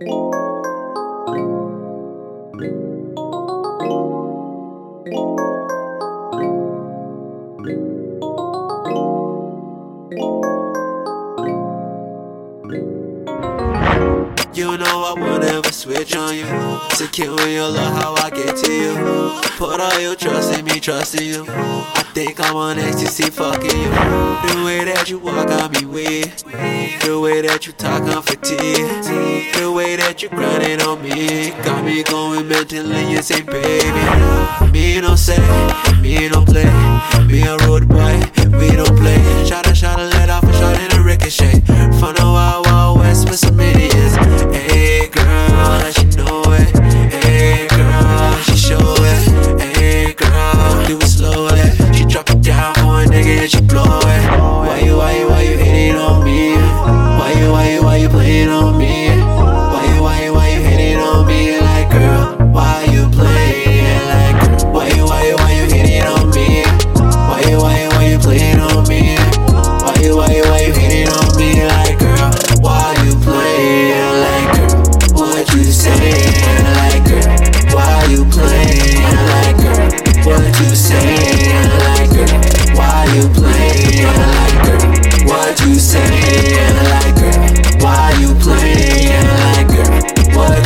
You know I won't ever switch on you. Secure your love, how I get to you. Put all your trust in me, trusting you. I think I'm on ecstasy, fucking you that you walk on me with, the way that you talk on fatigue, the way that you grinding on me, got me going mentally insane, baby. Me no say, me no play.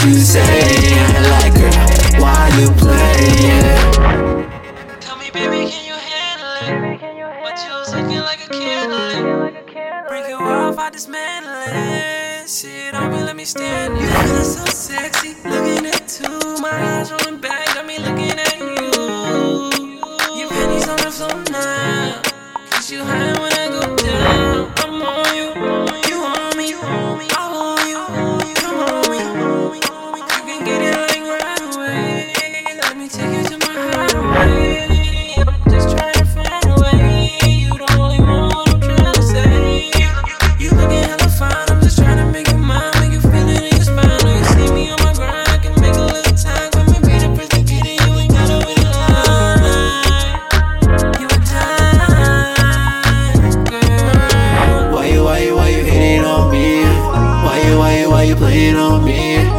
you saying like her? Why you play Tell me, baby, can you handle it? But you're looking like a candle. Break it off, I dismantle it. Shit on me, let me stand. You feel so sexy, looking at two My eyes rolling back, got me looking at you. Your panties on the floor now. Cause you high when I go down. you playing on me?